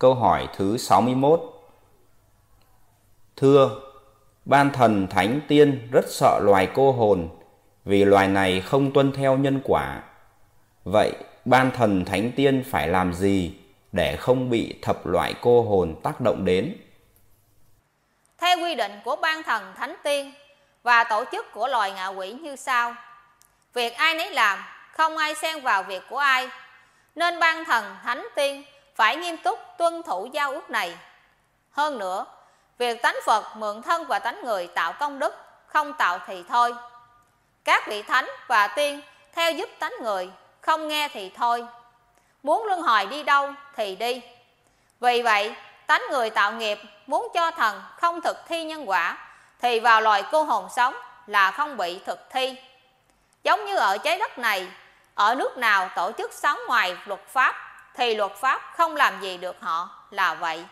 Câu hỏi thứ 61 Thưa, ban thần thánh tiên rất sợ loài cô hồn vì loài này không tuân theo nhân quả. Vậy ban thần thánh tiên phải làm gì để không bị thập loại cô hồn tác động đến? Theo quy định của ban thần thánh tiên và tổ chức của loài ngạ quỷ như sau. Việc ai nấy làm, không ai xen vào việc của ai. Nên ban thần thánh tiên phải nghiêm túc tuân thủ giao ước này. Hơn nữa, việc tánh Phật mượn thân và tánh người tạo công đức, không tạo thì thôi. Các vị thánh và tiên theo giúp tánh người, không nghe thì thôi. Muốn luân hồi đi đâu thì đi. Vì vậy, tánh người tạo nghiệp muốn cho thần không thực thi nhân quả thì vào loài cô hồn sống là không bị thực thi. Giống như ở trái đất này, ở nước nào tổ chức sống ngoài luật pháp thì luật pháp không làm gì được họ là vậy.